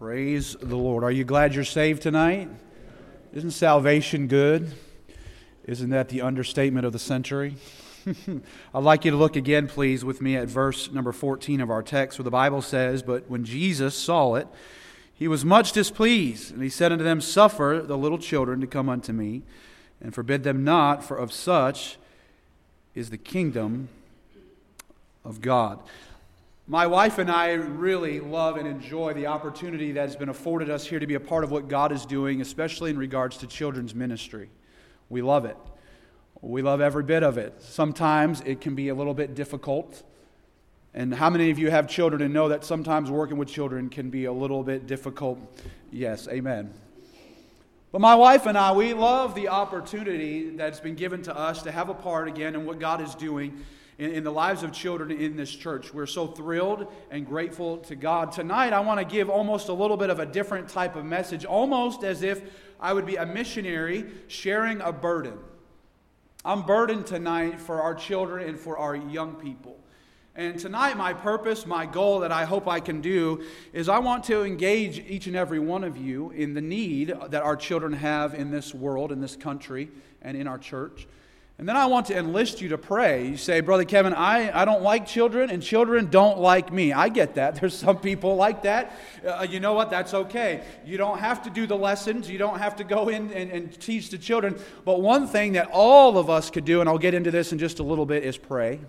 Praise the Lord. Are you glad you're saved tonight? Isn't salvation good? Isn't that the understatement of the century? I'd like you to look again, please, with me at verse number 14 of our text, where the Bible says, But when Jesus saw it, he was much displeased, and he said unto them, Suffer the little children to come unto me, and forbid them not, for of such is the kingdom of God. My wife and I really love and enjoy the opportunity that has been afforded us here to be a part of what God is doing, especially in regards to children's ministry. We love it. We love every bit of it. Sometimes it can be a little bit difficult. And how many of you have children and know that sometimes working with children can be a little bit difficult? Yes, amen. But my wife and I, we love the opportunity that's been given to us to have a part again in what God is doing in, in the lives of children in this church. We're so thrilled and grateful to God. Tonight, I want to give almost a little bit of a different type of message, almost as if I would be a missionary sharing a burden. I'm burdened tonight for our children and for our young people. And tonight, my purpose, my goal that I hope I can do is I want to engage each and every one of you in the need that our children have in this world, in this country, and in our church. And then I want to enlist you to pray. You say, Brother Kevin, I, I don't like children, and children don't like me. I get that. There's some people like that. Uh, you know what? That's okay. You don't have to do the lessons, you don't have to go in and, and teach the children. But one thing that all of us could do, and I'll get into this in just a little bit, is pray.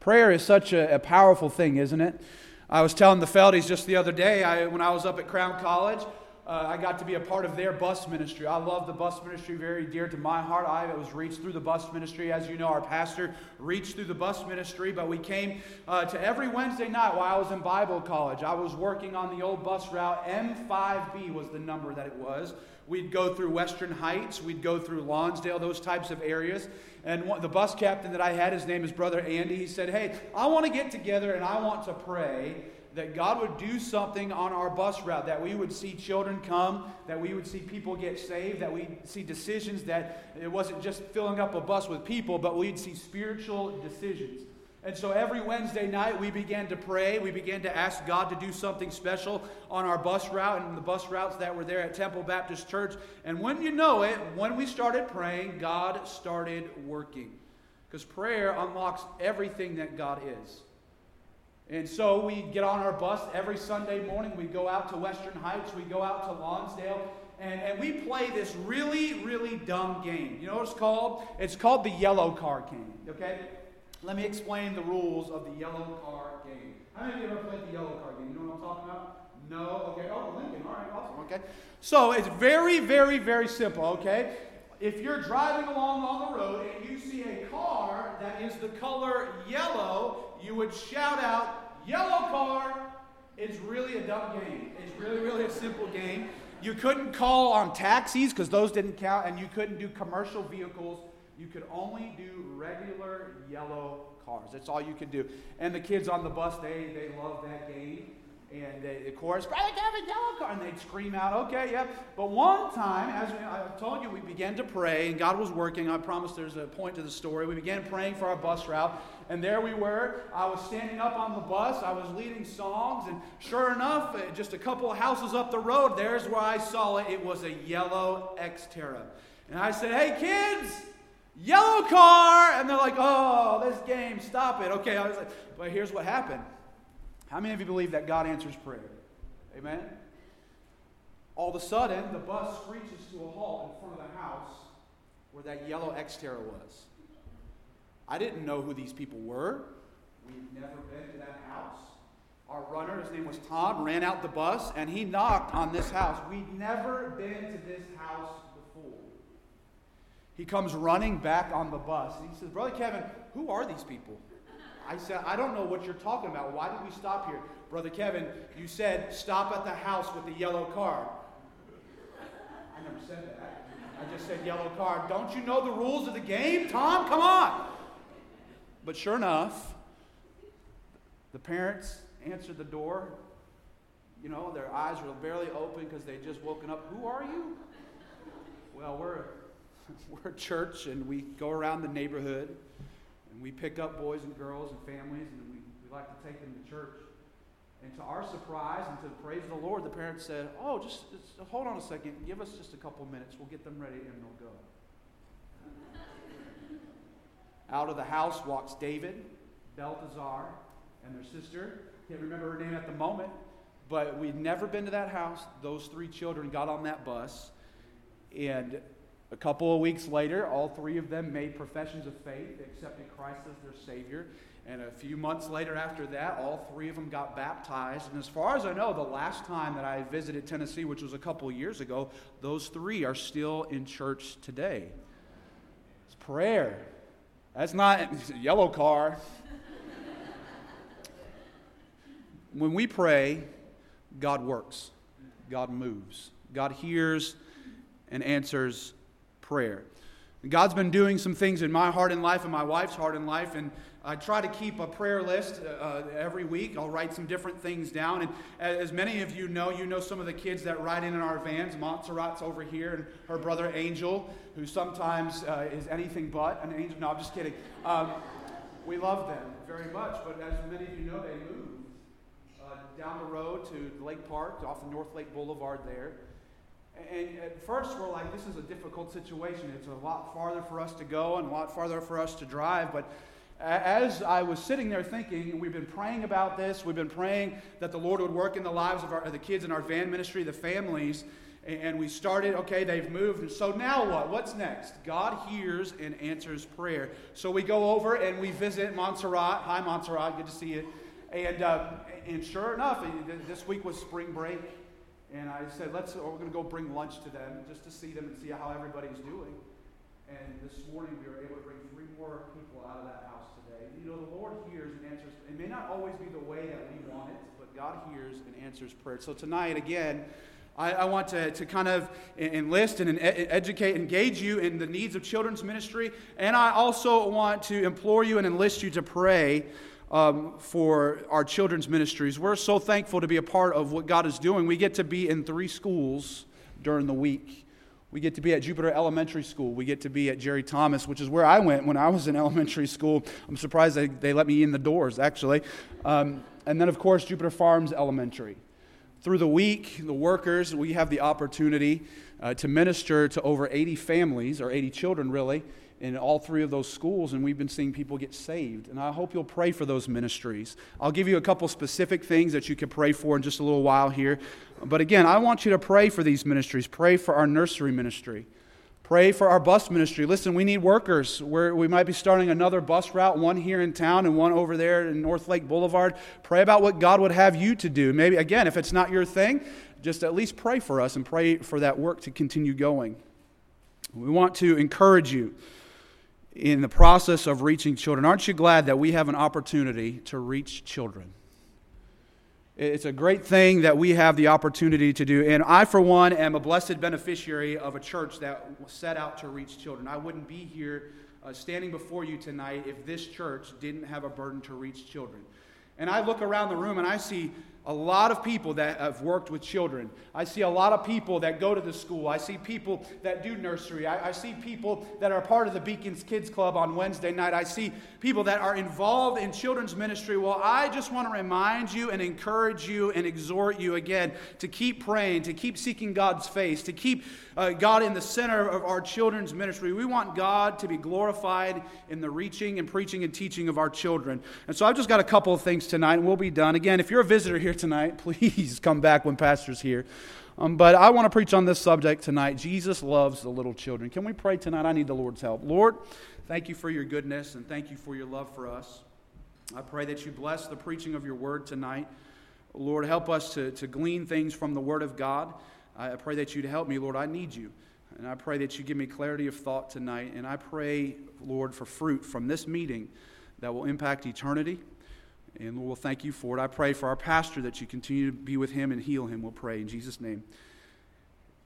Prayer is such a, a powerful thing, isn't it? I was telling the Feldies just the other day, I, when I was up at Crown College, uh, I got to be a part of their bus ministry. I love the bus ministry, very dear to my heart. I was reached through the bus ministry. As you know, our pastor reached through the bus ministry, but we came uh, to every Wednesday night while I was in Bible college. I was working on the old bus route. M5B was the number that it was. We'd go through Western Heights, we'd go through Lonsdale, those types of areas. And one, the bus captain that I had, his name is Brother Andy, he said, Hey, I want to get together and I want to pray that God would do something on our bus route, that we would see children come, that we would see people get saved, that we'd see decisions that it wasn't just filling up a bus with people, but we'd see spiritual decisions. And so every Wednesday night, we began to pray. We began to ask God to do something special on our bus route and the bus routes that were there at Temple Baptist Church. And when you know it, when we started praying, God started working. Because prayer unlocks everything that God is. And so we get on our bus every Sunday morning. We go out to Western Heights, we go out to Lonsdale, and, and we play this really, really dumb game. You know what it's called? It's called the yellow car game, okay? Let me explain the rules of the yellow car game. How many of you ever played the yellow car game? You know what I'm talking about? No? Okay. Oh, Lincoln. All right, awesome. Okay. So it's very, very, very simple, okay? If you're driving along on the road and you see a car that is the color yellow, you would shout out, Yellow car! It's really a dumb game. It's really, really a simple game. You couldn't call on taxis because those didn't count, and you couldn't do commercial vehicles. You could only do regular yellow cars. That's all you could do. And the kids on the bus, they, they love that game. And they, of course, Brother Kevin, yellow car. And they'd scream out, okay, yeah. But one time, as I told you, we began to pray, and God was working. I promise there's a point to the story. We began praying for our bus route. And there we were. I was standing up on the bus. I was leading songs. And sure enough, uh, just a couple of houses up the road, there's where I saw it. It was a yellow Xterra. And I said, hey, kids, yellow car. And they're like, oh, this game, stop it. Okay, I was like, but here's what happened. How many of you believe that God answers prayer? Amen? All of a sudden, the bus screeches to a halt in front of the house where that yellow Xterra was. I didn't know who these people were. We've never been to that house. Our runner, his name was Tom, ran out the bus and he knocked on this house. We'd never been to this house. He comes running back on the bus and he says, Brother Kevin, who are these people? I said, I don't know what you're talking about. Why did we stop here? Brother Kevin, you said stop at the house with the yellow car. I never said that. I just said yellow car. Don't you know the rules of the game? Tom, come on. But sure enough, the parents answered the door. You know, their eyes were barely open because they'd just woken up. Who are you? Well, we're, we're a church and we go around the neighborhood and we pick up boys and girls and families, and we, we like to take them to church. And to our surprise and to the praise of the Lord, the parents said, Oh, just, just hold on a second. Give us just a couple minutes. We'll get them ready and they'll go. Out of the house walks David, Balthazar, and their sister. Can't remember her name at the moment, but we'd never been to that house. Those three children got on that bus, and a couple of weeks later, all three of them made professions of faith. They accepted Christ as their Savior. And a few months later after that, all three of them got baptized. And as far as I know, the last time that I visited Tennessee, which was a couple of years ago, those three are still in church today. It's prayer. That's not yellow car. when we pray, God works, God moves, God hears and answers prayer. God's been doing some things in my heart and life and my wife's heart and life, and I try to keep a prayer list uh, uh, every week. I'll write some different things down. And as many of you know, you know some of the kids that ride in in our vans. Montserrat's over here, and her brother Angel, who sometimes uh, is anything but an angel. No, I'm just kidding. Um, we love them very much, but as many of you know, they moved uh, down the road to Lake Park, off of North Lake Boulevard there. And at first, we're like, this is a difficult situation. It's a lot farther for us to go and a lot farther for us to drive. But as I was sitting there thinking, we've been praying about this, we've been praying that the Lord would work in the lives of, our, of the kids in our van ministry, the families, and we started, okay, they've moved, and so now what? What's next? God hears and answers prayer. So we go over and we visit Montserrat. Hi, Montserrat, good to see you. And, uh, and sure enough, this week was spring break, and I said, let's, oh, we're going to go bring lunch to them just to see them and see how everybody's doing. And this morning we were able to bring three more people out of that house today. You know, the Lord hears and answers. It may not always be the way that we want it, but God hears and answers prayer. So tonight, again, I, I want to, to kind of enlist and educate, engage you in the needs of children's ministry. And I also want to implore you and enlist you to pray um, for our children's ministries. We're so thankful to be a part of what God is doing. We get to be in three schools during the week. We get to be at Jupiter Elementary School. We get to be at Jerry Thomas, which is where I went when I was in elementary school. I'm surprised they, they let me in the doors, actually. Um, and then, of course, Jupiter Farms Elementary. Through the week, the workers, we have the opportunity uh, to minister to over 80 families, or 80 children, really, in all three of those schools, and we've been seeing people get saved. And I hope you'll pray for those ministries. I'll give you a couple specific things that you can pray for in just a little while here. But again, I want you to pray for these ministries. Pray for our nursery ministry. Pray for our bus ministry. Listen, we need workers. We're, we might be starting another bus route, one here in town and one over there in North Lake Boulevard. Pray about what God would have you to do. Maybe, again, if it's not your thing, just at least pray for us and pray for that work to continue going. We want to encourage you in the process of reaching children. Aren't you glad that we have an opportunity to reach children? It's a great thing that we have the opportunity to do. And I, for one, am a blessed beneficiary of a church that set out to reach children. I wouldn't be here uh, standing before you tonight if this church didn't have a burden to reach children. And I look around the room and I see a lot of people that have worked with children. I see a lot of people that go to the school. I see people that do nursery. I, I, see people that are part of the Beacons Kids Club on Wednesday night. I see people that are involved in children's ministry. Well, I just want to remind you and encourage you and exhort you again to keep praying, to keep seeking God's face, to keep uh, God in the center of our children's ministry. We want God to be glorified in the reaching and preaching and teaching of our children. And so I've just got a couple of things tonight, and we'll be done. Again, if you're a visitor here tonight, please come back when Pastor's here. Um, but I want to preach on this subject tonight. Jesus loves the little children. Can we pray tonight? I need the Lord's help. Lord, thank you for your goodness and thank you for your love for us. I pray that you bless the preaching of your word tonight. Lord, help us to, to glean things from the word of God. I pray that you'd help me, Lord. I need you. And I pray that you give me clarity of thought tonight. And I pray, Lord, for fruit from this meeting that will impact eternity. And Lord, we'll thank you for it. I pray for our pastor that you continue to be with him and heal him. We'll pray in Jesus' name.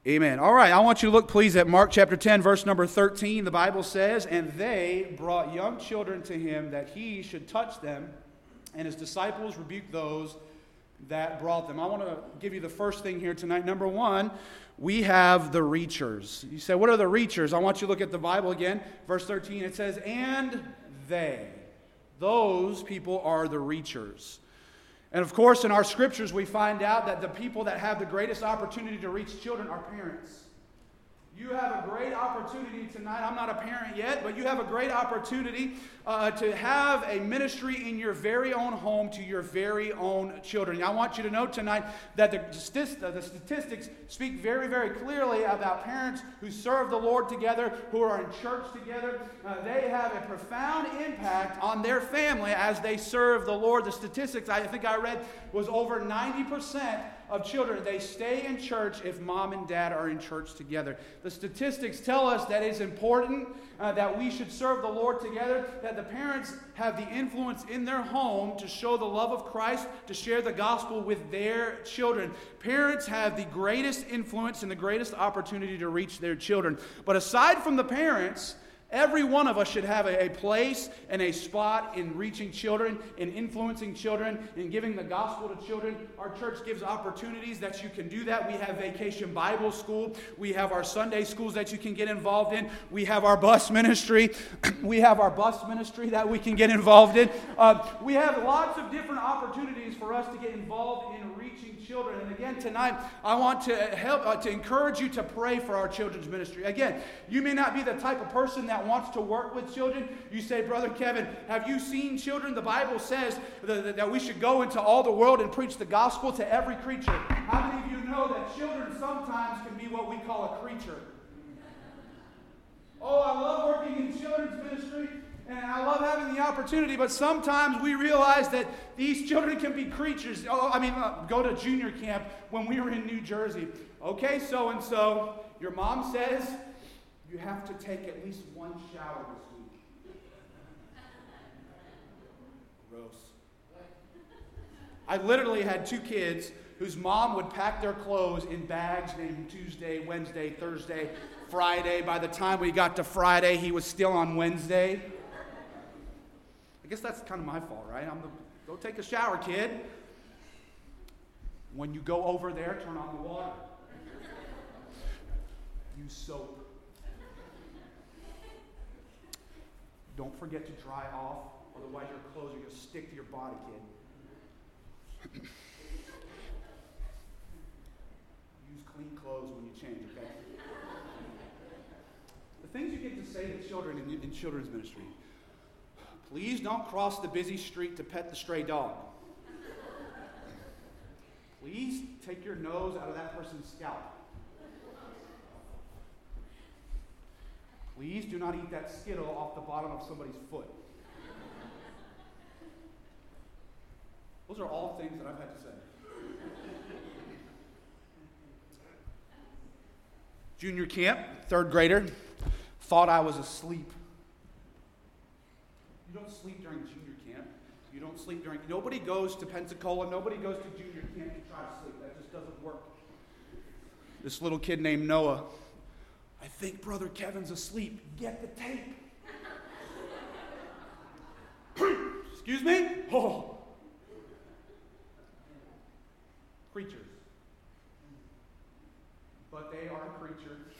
Amen. All right, I want you to look, please, at Mark chapter 10, verse number 13. The Bible says, And they brought young children to him that he should touch them, and his disciples rebuked those that brought them. I want to give you the first thing here tonight. Number one, we have the reachers. You say, What are the reachers? I want you to look at the Bible again. Verse 13, it says, And they. Those people are the reachers. And of course, in our scriptures, we find out that the people that have the greatest opportunity to reach children are parents. You have a great opportunity tonight. I'm not a parent yet, but you have a great opportunity uh, to have a ministry in your very own home to your very own children. I want you to know tonight that the, the statistics speak very, very clearly about parents who serve the Lord together, who are in church together. Uh, they have a profound impact on their family as they serve the Lord. The statistics I think I read was over 90% of children, they stay in church if mom and dad are in church together. The statistics tell us that it's important uh, that we should serve the Lord together, that the parents have the influence in their home to show the love of Christ, to share the gospel with their children. Parents have the greatest influence and the greatest opportunity to reach their children. But aside from the parents, Every one of us should have a, place and a spot in reaching children, in influencing children, in giving the gospel to children. Our church gives opportunities that you can do that. We have Vacation Bible School. We have our Sunday schools that you can get involved in. We have our bus ministry. we have our bus ministry that we can get involved in. Uh, we have lots of different opportunities for us to get involved in children. And again, tonight, I want to help, uh, to encourage you to pray for our children's ministry. Again, you may not be the type of person that wants to work with children. You say, Brother Kevin, have you seen children? The Bible says that, that we should go into all the world and preach the gospel to every creature. How many of you know that children sometimes can be what we call a creature? Oh, I love working in children's ministry. And I love having the opportunity, but sometimes we realize that these children can be creatures. Oh, I mean, uh, go to junior camp when we were in New Jersey. Okay, so and so, your mom says you have to take at least one shower this week. Gross. I literally had two kids whose mom would pack their clothes in bags named Tuesday, Wednesday, Thursday, Friday. By the time we got to Friday, he was still on Wednesday. Guess that's kind of my fault, right? I'm the, go take a shower, kid. When you go over there, turn on the water. Use soap. Don't forget to dry off, otherwise your clothes are going to stick to your body, kid. Use clean clothes when you change, okay? the things you get to say to children in, in children's ministry. Please don't cross the busy street to pet the stray dog. Please take your nose out of that person's scalp. Please do not eat that Skittle off the bottom of somebody's foot. Those are all things that I've had to say. Junior camp, third grader, thought I was asleep. You don't sleep during junior camp. You don't sleep during. Nobody goes to Pensacola. Nobody goes to junior camp to try to sleep. That just doesn't work. This little kid named Noah I think Brother Kevin's asleep. Get the tape. Excuse me? Oh. Creatures. But they are creatures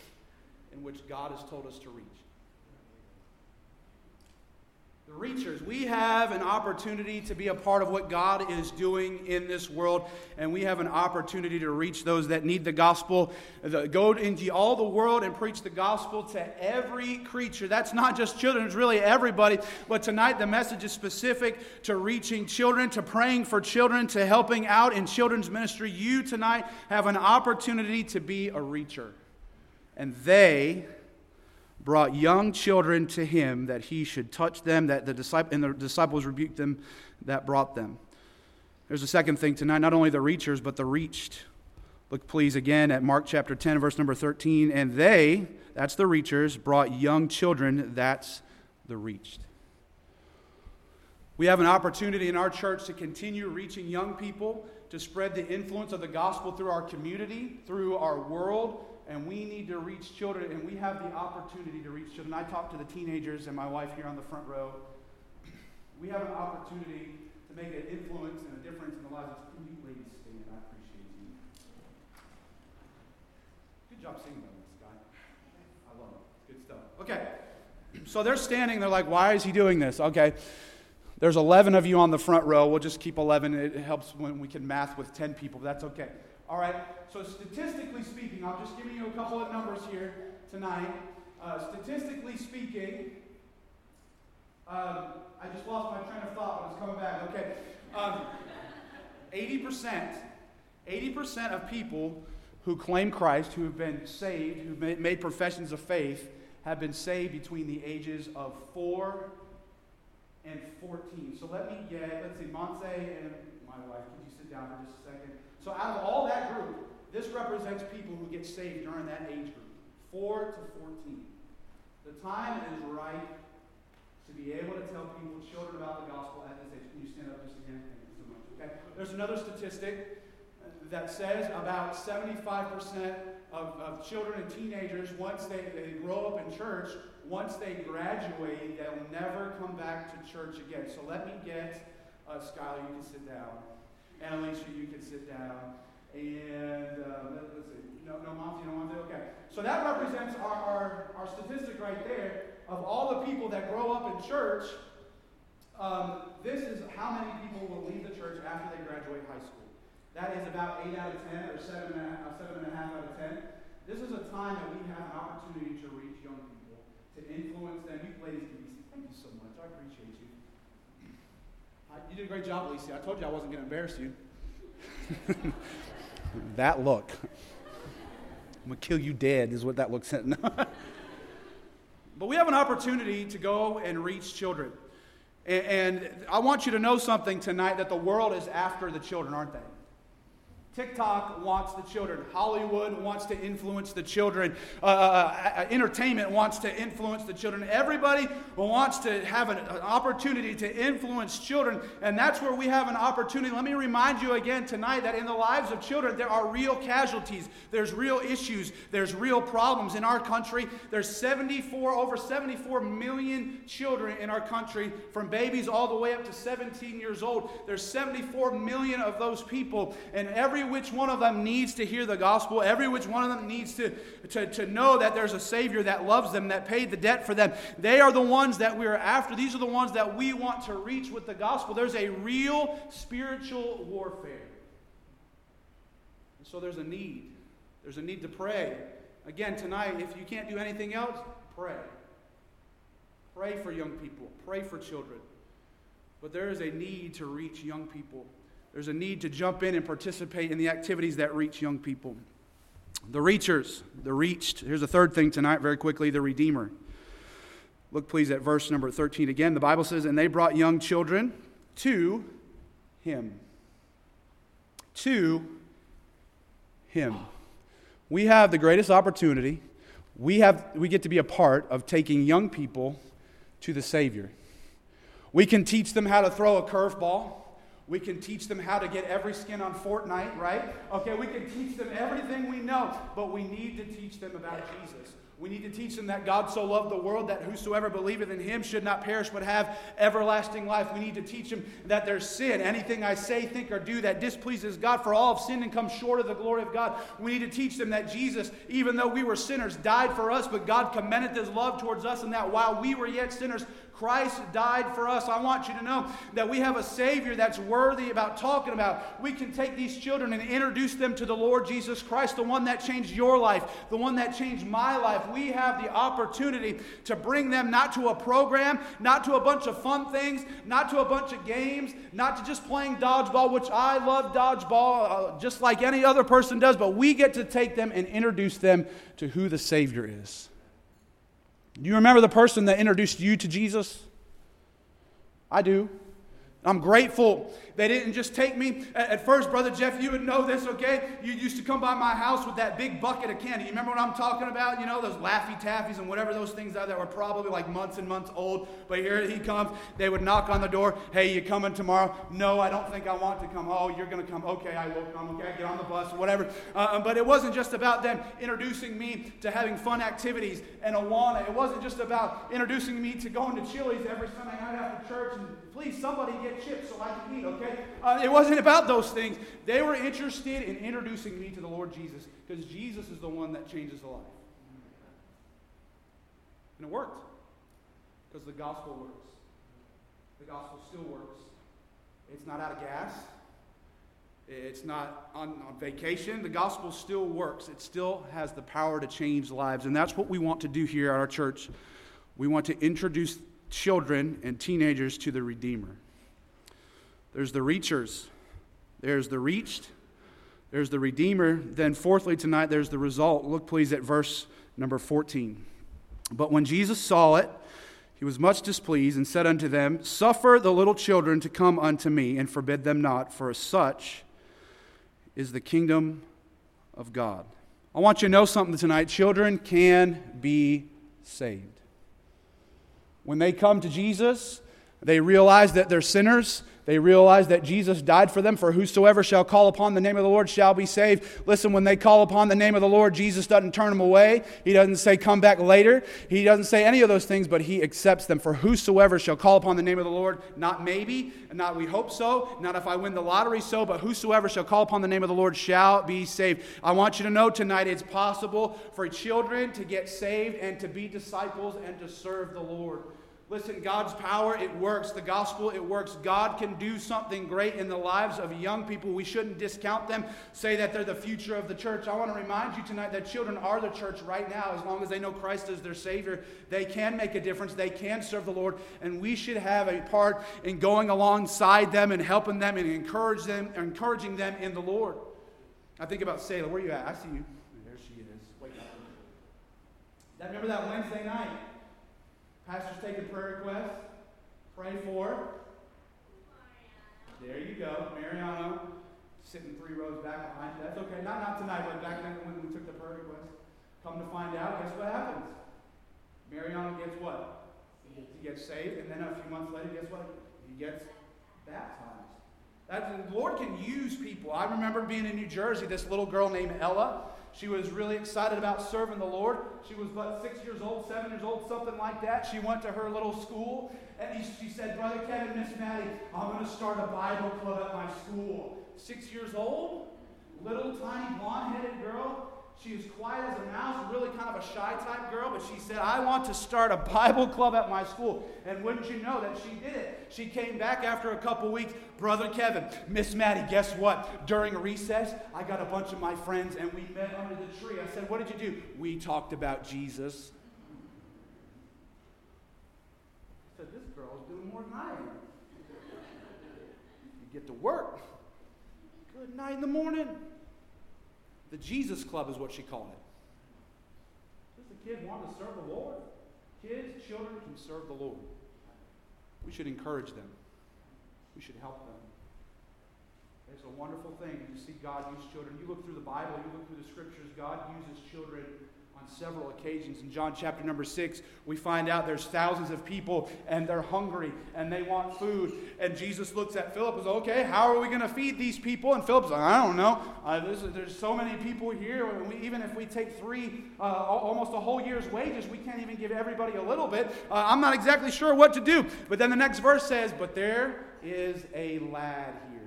in which God has told us to reach. The reachers, we have an opportunity to be a part of what God is doing in this world, and we have an opportunity to reach those that need the gospel. Go into all the world and preach the gospel to every creature. That's not just children, it's really everybody. But tonight, the message is specific to reaching children, to praying for children, to helping out in children's ministry. You tonight have an opportunity to be a reacher. And they brought young children to him that he should touch them, that the disciple, and the disciples rebuked them that brought them. There's a second thing tonight, not only the reachers, but the reached. Look, please, again at Mark chapter 10, verse number 13. And they, that's the reachers, brought young children, that's the reached. We have an opportunity in our church to continue reaching young people, to spread the influence of the gospel through our community, through our world, and we need to reach children, and we have the opportunity to reach children. I talk to the teenagers and my wife here on the front row. We have an opportunity to make an influence and a difference in the lives of can you ladies stand? I appreciate you. Good job singing this guy. I love it. Good stuff. Okay. So they're standing, they're like, why is he doing this? Okay. There's 11 of you on the front row. We'll just keep 11. It helps when we can math with 10 people. That's okay. All right. So, statistically speaking, I'm just giving you a couple of numbers here tonight. Uh, statistically speaking, um, I just lost my train of thought, but it's coming back. Okay. Um, 80%, 80% of people who claim Christ, who have been saved, who made, professions of faith, have been saved between the ages of 4 and 14. So let me get, let's see, Montse and my wife, could you sit down for just a second? So out of all that group, this represents people who get saved during that age group, 4 to 14. The time is right to be able to tell people, children about the gospel at this age. Can you stand up just again? Thank you so much. Okay. There's another statistic that says about 75% of, of children and teenagers, once they, they grow up in church, once they graduate, they'll never come back to church again. So let me get, uh, Skylar, you can sit down. And Alicia, you can sit down. And uh, let's see. No, no, mom, you don't want to? Okay. So that represents our, our, our statistic right there of all the people that grow up in church. Um, this is how many people will leave the church after they graduate high school. That is about 8 out of 10 or 7 and, a, 7 and a half out of 10. This is a time that we have an opportunity to reach young people, to influence them. You ladies thank you so much. I appreciate you. You did a great job, Alicia. I told you I wasn't going to embarrass you. that look. I'm going to kill you dead, is what that look said. but we have an opportunity to go and reach children. And I want you to know something tonight that the world is after the children, aren't they? TikTok wants the children. Hollywood wants to influence the children. Uh, uh, uh, uh, entertainment wants to influence the children. Everybody wants to have an, an, opportunity to influence children. And that's where we have an opportunity. Let me remind you again tonight that in the lives of children, there are real casualties. There's real issues. There's real problems in our country. There's 74, over 74 million children in our country, from babies all the way up to 17 years old. There's 74 million of those people. And every every which one of them needs to hear the gospel. Every which one of them needs to, to, to know that there's a Savior that loves them, that paid the debt for them. They are the ones that we are after. These are the ones that we want to reach with the gospel. There's a real spiritual warfare. And so there's a need. There's a need to pray. Again, tonight, if you can't do anything else, pray. Pray for young people, pray for children. But there is a need to reach young people. There's a need to jump in and participate in the activities that reach young people. The reachers, the reached. Here's a third thing tonight, very quickly the Redeemer. Look, please, at verse number 13 again. The Bible says, And they brought young children to him. To him. We have the greatest opportunity. We, have, we get to be a part of taking young people to the Savior. We can teach them how to throw a curveball. We can teach them how to get every skin on Fortnite, right? Okay, we can teach them everything we know, but we need to teach them about Jesus. We need to teach them that God so loved the world that whosoever believeth in him should not perish but have everlasting life. We need to teach them that there's sin. Anything I say, think, or do that displeases God, for all have sinned and come short of the glory of God. We need to teach them that Jesus, even though we were sinners, died for us, but God commended his love towards us, and that while we were yet sinners, Christ died for us. I want you to know that we have a Savior that's worthy about talking about. We can take these children and introduce them to the Lord Jesus Christ, the one that changed your life, the one that changed my life. We have the opportunity to bring them not to a program, not to a bunch of fun things, not to a bunch of games, not to just playing dodgeball, which I love dodgeball uh, just like any other person does, but we get to take them and introduce them to who the Savior is. Do you remember the person that introduced you to Jesus? I do. I'm grateful they didn't just take me. At first, Brother Jeff, you would know this, okay? You used to come by my house with that big bucket of candy. You remember what I'm talking about? You know, those Laffy Taffies and whatever those things are that were probably like months and months old. But here he comes. They would knock on the door. Hey, you coming tomorrow? No, I don't think I want to come. Oh, you're going to come. Okay, I will come. Okay, get on the bus, or whatever. Uh, but it wasn't just about them introducing me to having fun activities and Awana. It wasn't just about introducing me to going to Chili's every Sunday night after church and please somebody get chips so I can eat, okay? Uh, it wasn't about those things. They were interested in introducing me to the Lord Jesus because Jesus is the one that changes the life. And it worked because the gospel works. the gospel still works. It's not out of gas. It's not on, on, vacation. The gospel still works. It still has the power to change lives. And that's what we want to do here at our church. We want to introduce children and teenagers to the Redeemer. There's the reachers, there's the reached, there's the Redeemer. Then, fourthly, tonight, there's the result. Look, please, at verse number 14. But when Jesus saw it, he was much displeased and said unto them, Suffer the little children to come unto me, and forbid them not, for such is the kingdom of God. I want you to know something tonight. Children can be saved. When they come to Jesus, they realize that they're sinners. They realize that Jesus died for them, for whosoever shall call upon the name of the Lord shall be saved. Listen, when they call upon the name of the Lord, Jesus doesn't turn them away. He doesn't say, come back later. He doesn't say any of those things, but he accepts them. For whosoever shall call upon the name of the Lord, not maybe, not we hope so, not if I win the lottery so, but whosoever shall call upon the name of the Lord shall be saved. I want you to know tonight it's possible for children to get saved and to be disciples and to serve the Lord. Listen, God's power, it works. The gospel, it works. God can do something great in the lives of young people. We shouldn't discount them, say that they're the future of the church. I want to remind you tonight that children are the church right now. As long as they know Christ as their Savior, they can make a difference. They can serve the Lord. And we should have a part in going alongside them and helping them and encourage them, encouraging them in the Lord. I think about Sailor. Where are you at? I see you. There she is. Wait. Remember that Wednesday night? Pastor's taking prayer requests. Pray for. There you go. Mariano, sitting three rows back behind you. That's okay. Not, not tonight, but back then when we took the prayer request. Come to find out, guess what happens? Mariano gets what? He gets saved, and then a few months later, guess what? He gets baptized. That, the Lord can use people. I remember being in New Jersey, this little girl named Ella. She was really excited about serving the Lord. She was but six years old, seven years old, something like that. She went to her little school and she said, Brother Kevin, Miss Maddie, I'm going to start a Bible club at my school. Six years old, little tiny blonde headed girl. She was quiet as a mouse, really kind of a shy type girl, but she said, I want to start a Bible club at my school. And wouldn't you know that she did it? She came back after a couple weeks. Brother Kevin, Miss Maddie, guess what? During recess, I got a bunch of my friends and we met under the tree. I said, What did you do? We talked about Jesus. I said, This girl's doing more than I am. You get to work. Good night in the morning. The Jesus Club is what she called it. Does the kid want to serve the Lord? Kids, children can serve the Lord. We should encourage them. We should help them. It's a wonderful thing to see God use children. You look through the Bible, you look through the scriptures, God uses children on several occasions. In John chapter number six, we find out there's thousands of people and they're hungry and they want food. And Jesus looks at Philip and says, Okay, how are we going to feed these people? And Philip's like, I don't know. Uh, there's so many people here. We, even if we take three, uh, almost a whole year's wages, we can't even give everybody a little bit. Uh, I'm not exactly sure what to do. But then the next verse says, But there is a lad here.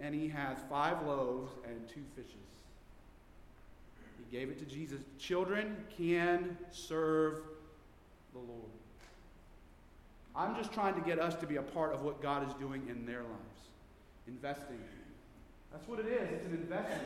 And he has five loaves and two fishes gave it to Jesus. Children can serve the Lord. I'm just trying to get us to be a part of what God is doing in their lives, investing. That's what it is. It's an investment.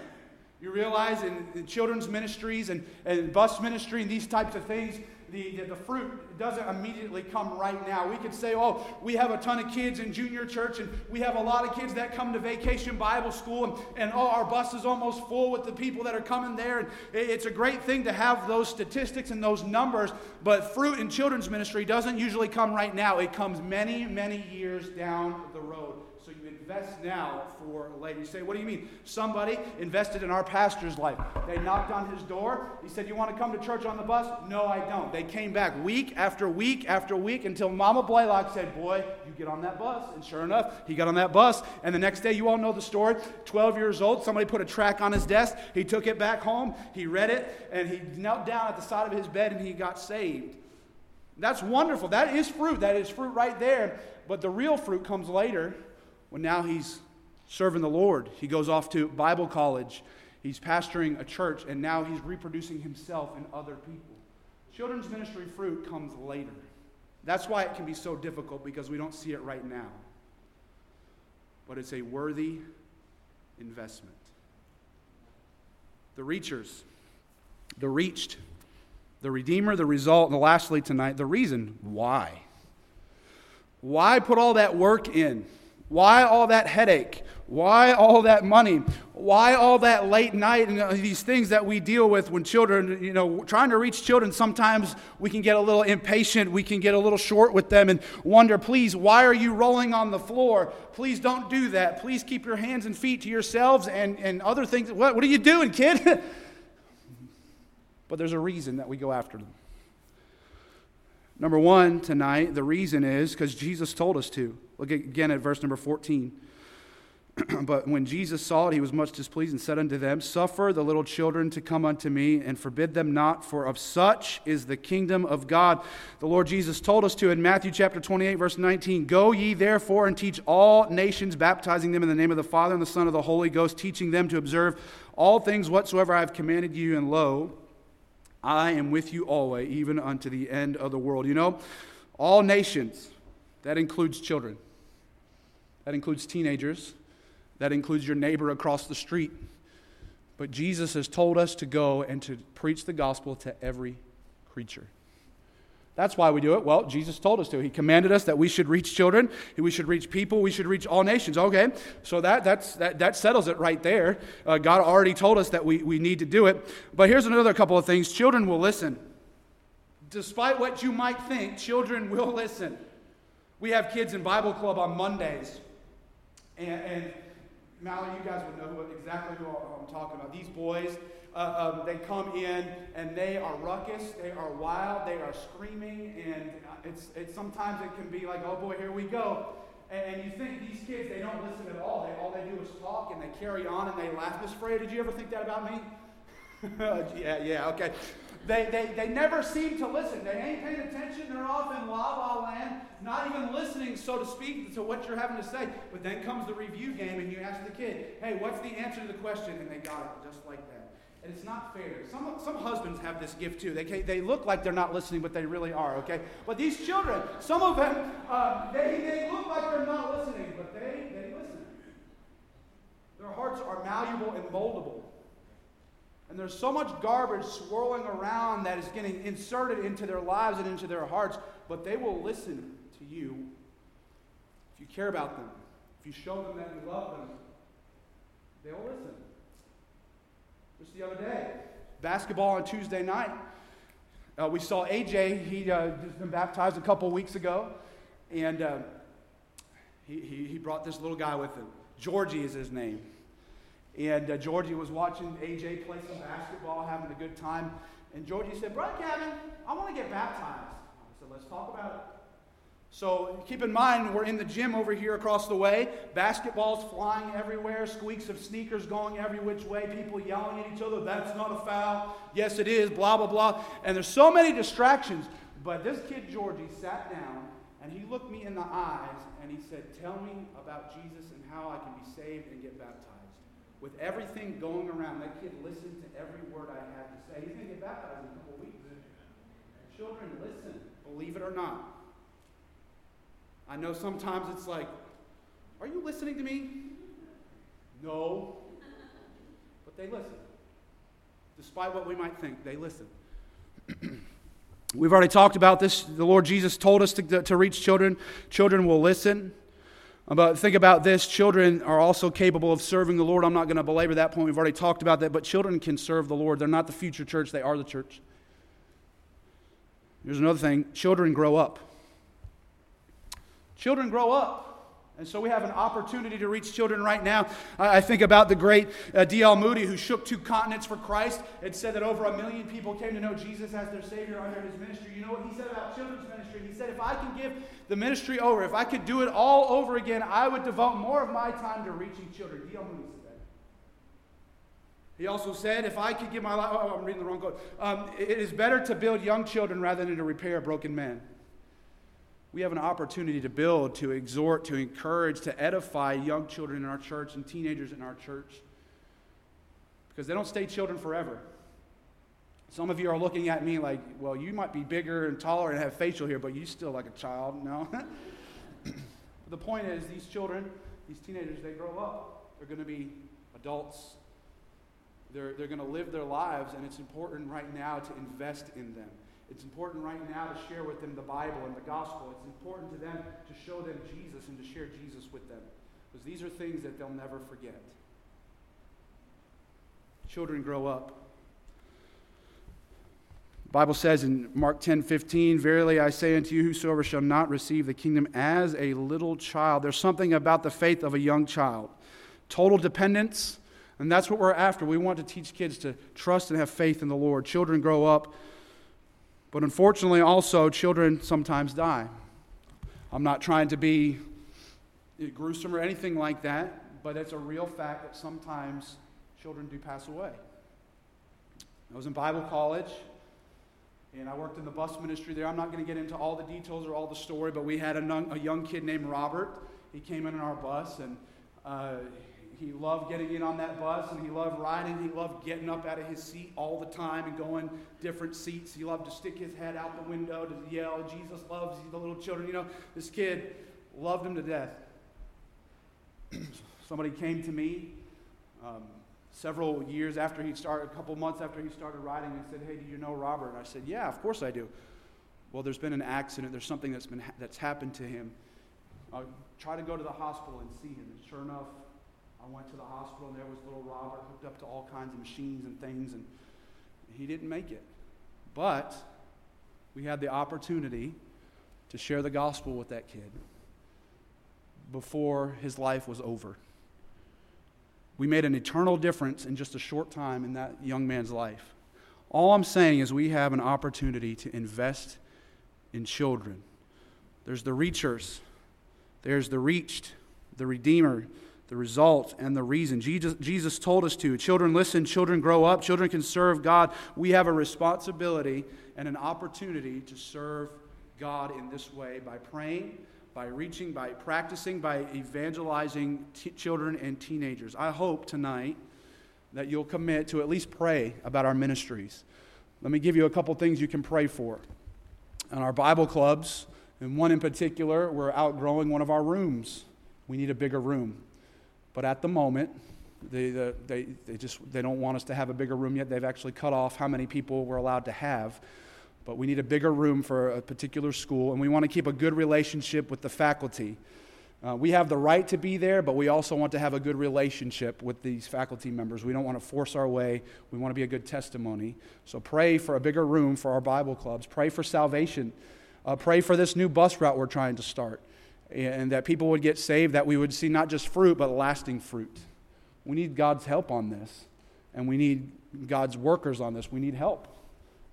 You realize in, in children's ministries and, and bus ministry and these types of things, the, the, the, fruit doesn't immediately come right now. We could say, oh, we have a ton of kids in junior church, and we have a lot of kids that come to vacation Bible school, and, and oh, our bus is almost full with the people that are coming there. And it's a great thing to have those statistics and those numbers, but fruit in children's ministry doesn't usually come right now. It comes many, many years down the road invest now for later. You say, what do you mean? Somebody invested in our pastor's life. They knocked on his door. He said, You want to come to church on the bus? No, I don't. They came back week after week after week until Mama Blaylock said, Boy, you get on that bus. And sure enough, he got on that bus. And the next day, you all know the story 12 years old, somebody put a tract on his desk. He took it back home. He read it, and he knelt down at the side of his bed and he got saved. That's wonderful. That is fruit. That is fruit right there. But the real fruit comes later well, now he's serving the Lord. He goes off to Bible college. He's pastoring a church, and now he's reproducing himself and other people. Children's ministry fruit comes later. That's why it can be so difficult because we don't see it right now. But it's a worthy investment. The reachers, the reached, the Redeemer, the result, and lastly tonight, the reason why. Why put all that work in? Why all that headache? Why all that money? Why all that late night and these things that we deal with when children, you know, trying to reach children, sometimes we can get a little impatient. We can get a little short with them and wonder, please, why are you rolling on the floor? Please don't do that. Please keep your hands and feet to yourselves and, and other things. What, what are you doing, kid? but there's a reason that we go after them. Number one tonight, the reason is because Jesus told us to. Look again at verse number 14. but when Jesus saw it, he was much displeased and said unto them, Suffer the little children to come unto me, and forbid them not, for of such is the kingdom of God. The Lord Jesus told us to in Matthew chapter 28, verse 19 Go ye therefore and teach all nations, baptizing them in the name of the Father and the Son of the Holy Ghost, teaching them to observe all things whatsoever I have commanded you, and lo, I am with you always, even unto the end of the world. You know, all nations, that includes children. That includes teenagers. That includes your neighbor across the street. But Jesus has told us to go and to preach the gospel to every creature. That's why we do it. Well, Jesus told us to. He commanded us that we should reach children, we should reach people, we should reach all nations. Okay, so that, that's, that, that settles it right there. Uh, God already told us that we, we need to do it. But here's another couple of things children will listen. Despite what you might think, children will listen. We have kids in Bible Club on Mondays. And, and Mallory, you guys would know exactly who I'm talking about. These boys, uh, um, they come in and they are ruckus, they are wild, they are screaming, and it's, it's sometimes it can be like, oh boy, here we go. And, and you think these kids, they don't listen at all. They, all they do is talk and they carry on and they laugh. Miss Freya, did you ever think that about me? yeah, yeah, okay. They, they, they never seem to listen. They ain't paying attention. They're off in la la land, so to speak, to what you're having to say. But then comes the review game, and you ask the kid, hey, what's the answer to the question? And they got it just like that. And it's not fair. Some, some husbands have this gift too. They, they look like they're not listening, but they really are, okay? But these children, some of them, uh, they, they look like they're not listening, but they, they listen. Their hearts are malleable and moldable. And there's so much garbage swirling around that is getting inserted into their lives and into their hearts, but they will listen to you you care about them, if you show them that you love them. They'll listen. Just the other day, basketball on Tuesday night. Uh, we saw AJ, he uh, just been baptized a couple weeks ago, and uh, he, he, he brought this little guy with him. Georgie is his name. And uh, Georgie was watching AJ play some basketball, having a good time. And Georgie said, Brother Kevin, I want to get baptized. I said, Let's talk about it. So keep in mind, we're in the gym over here across the way. Basketballs flying everywhere, squeaks of sneakers going every which way, people yelling at each other, that's not a foul. Yes, it is, blah, blah, blah. And there's so many distractions. But this kid, Georgie, sat down and he looked me in the eyes and he said, Tell me about Jesus and how I can be saved and get baptized with everything going around, that kid listened to every word I had to say. He's going to get baptized in a couple weeks. Children, listen, believe it or not. I know sometimes it's like, are you listening to me? No. But they listen. Despite what we might think, they listen. We've already talked about this. The Lord Jesus told us to, to reach children. Children will listen. Uh, but think about this children are also capable of serving the Lord. I'm not going to belabor that point. We've already talked about that. But children can serve the Lord. They're not the future church, they are the church. Here's another thing children grow up. Children grow up. And so we have an opportunity to reach children right now. I think about the great uh, D.L. Moody who shook two continents for Christ. and said that over a million people came to know Jesus as their Savior under his ministry. You know what he said about children's ministry? He said, if I can give the ministry over, if I could do it all over again, I would devote more of my time to reaching children. D.L. Moody said that. He also said, if I could give my life, oh, I'm reading the wrong quote. Um, it is better to build young children rather than to repair a broken man we have an opportunity to build, to exhort, to encourage, to edify young children in our church and teenagers in our church. Because they don't stay children forever. Some of you are looking at me like, well, you might be bigger and taller and have facial hair, but you still like a child. No. the point is, these children, these teenagers, they grow up. They're going to be adults. They're, they're going to live their lives, and it's important right now to invest in them. It's important right now to share with them the Bible and the gospel. It's important to them to show them Jesus and to share Jesus with them. Because these are things that they'll never forget. Children grow up. The Bible says in Mark 10 15, Verily I say unto you, whosoever shall not receive the kingdom as a little child. There's something about the faith of a young child. Total dependence, and that's what we're after. We want to teach kids to trust and have faith in the Lord. Children grow up but unfortunately, also, children sometimes die. I'm not trying to be gruesome or anything like that, but it's a real fact that sometimes children do pass away. I was in Bible college, and I worked in the bus ministry there. I'm not going to get into all the details or all the story, but we had a, young, kid named Robert. He came in on our bus, and uh, he loved getting in on that bus and he loved riding. He loved getting up out of his seat all the time and going different seats. He loved to stick his head out the window to yell, Jesus loves the little children. You know, this kid loved him to death. Somebody came to me um, several years after he started, a couple months after he started riding, and said, Hey, do you know Robert? And I said, Yeah, of course I do. Well, there's been an accident. There's something that's, been, that's happened to him. Uh, try to go to the hospital and see him. And sure enough, I went to the hospital and there was little Robert hooked up to all kinds of machines and things, and he didn't make it. But we had the opportunity to share the gospel with that kid before his life was over. We made an eternal difference in just a short time in that young man's life. All I'm saying is we have an opportunity to invest in children. There's the reachers, there's the reached, the redeemer, the result and the reason. Jesus, Jesus told us to. Children listen, children grow up, children can serve God. We have a responsibility and an opportunity to serve God in this way by praying, by reaching, by practicing, by evangelizing t- children and teenagers. I hope tonight that you'll commit to at least pray about our ministries. Let me give you a couple things you can pray for. In our Bible clubs, and one in particular, we're outgrowing one of our rooms. We need a bigger room. But at the moment, they, they, they just they don't want us to have a bigger room yet. They've actually cut off how many people we're allowed to have. But we need a bigger room for a particular school, and we want to keep a good relationship with the faculty. Uh, we have the right to be there, but we also want to have a good relationship with these faculty members. We don't want to force our way. We want to be a good testimony. So pray for a bigger room for our Bible clubs. Pray for salvation. Uh, pray for this new bus route we're trying to start and that people would get saved, that we would see not just fruit, but lasting fruit. We need God's help on this, and we need God's workers on this. We need help.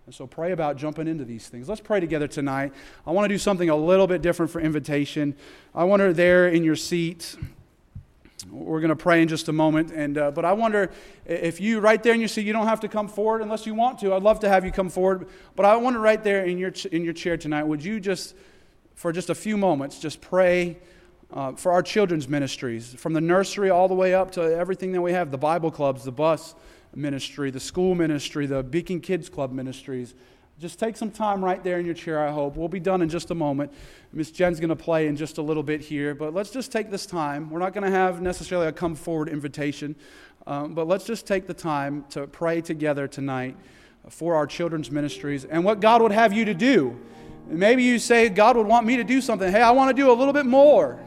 And so pray about jumping into these things. Let's pray together tonight. I want to do something a little bit different for invitation. I wonder there in your seat. We're going to pray in just a moment, and uh, but I wonder if you right there in your seat, you don't have to come forward unless you want to. I'd love to have you come forward, but I wonder right there in your in your chair tonight, would you just for just a few moments, just pray uh, for our children's ministries, from the nursery all the way up to everything that we have the Bible clubs, the bus ministry, the school ministry, the Beacon Kids Club ministries. Just take some time right there in your chair, I hope. We'll be done in just a moment. Miss Jen's going to play in just a little bit here, but let's just take this time. We're not going to have necessarily a come forward invitation, um, but let's just take the time to pray together tonight for our children's ministries and what God would have you to do Maybe you say, God would want me to do something. Hey, I want to do a little bit more.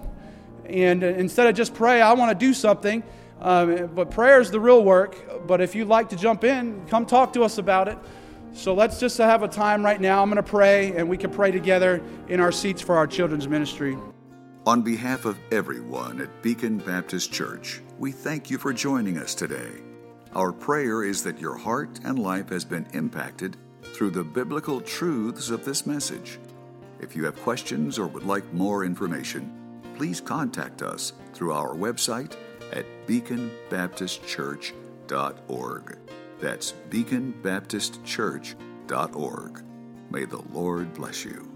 And uh, instead of just pray, I want to do something. Um, but prayer is the real work. But if you'd like to jump in, come talk to us about it. So let's just have a time right now. I'm going to pray, and we can pray together in our seats for our children's ministry. On behalf of everyone at Beacon Baptist Church, we thank you for joining us today. Our prayer is that your heart and life has been impacted through the biblical truths of this message. If you have questions or would like more information, please contact us through our website at beaconbaptistchurch.org. That's beaconbaptistchurch.org. May the Lord bless you.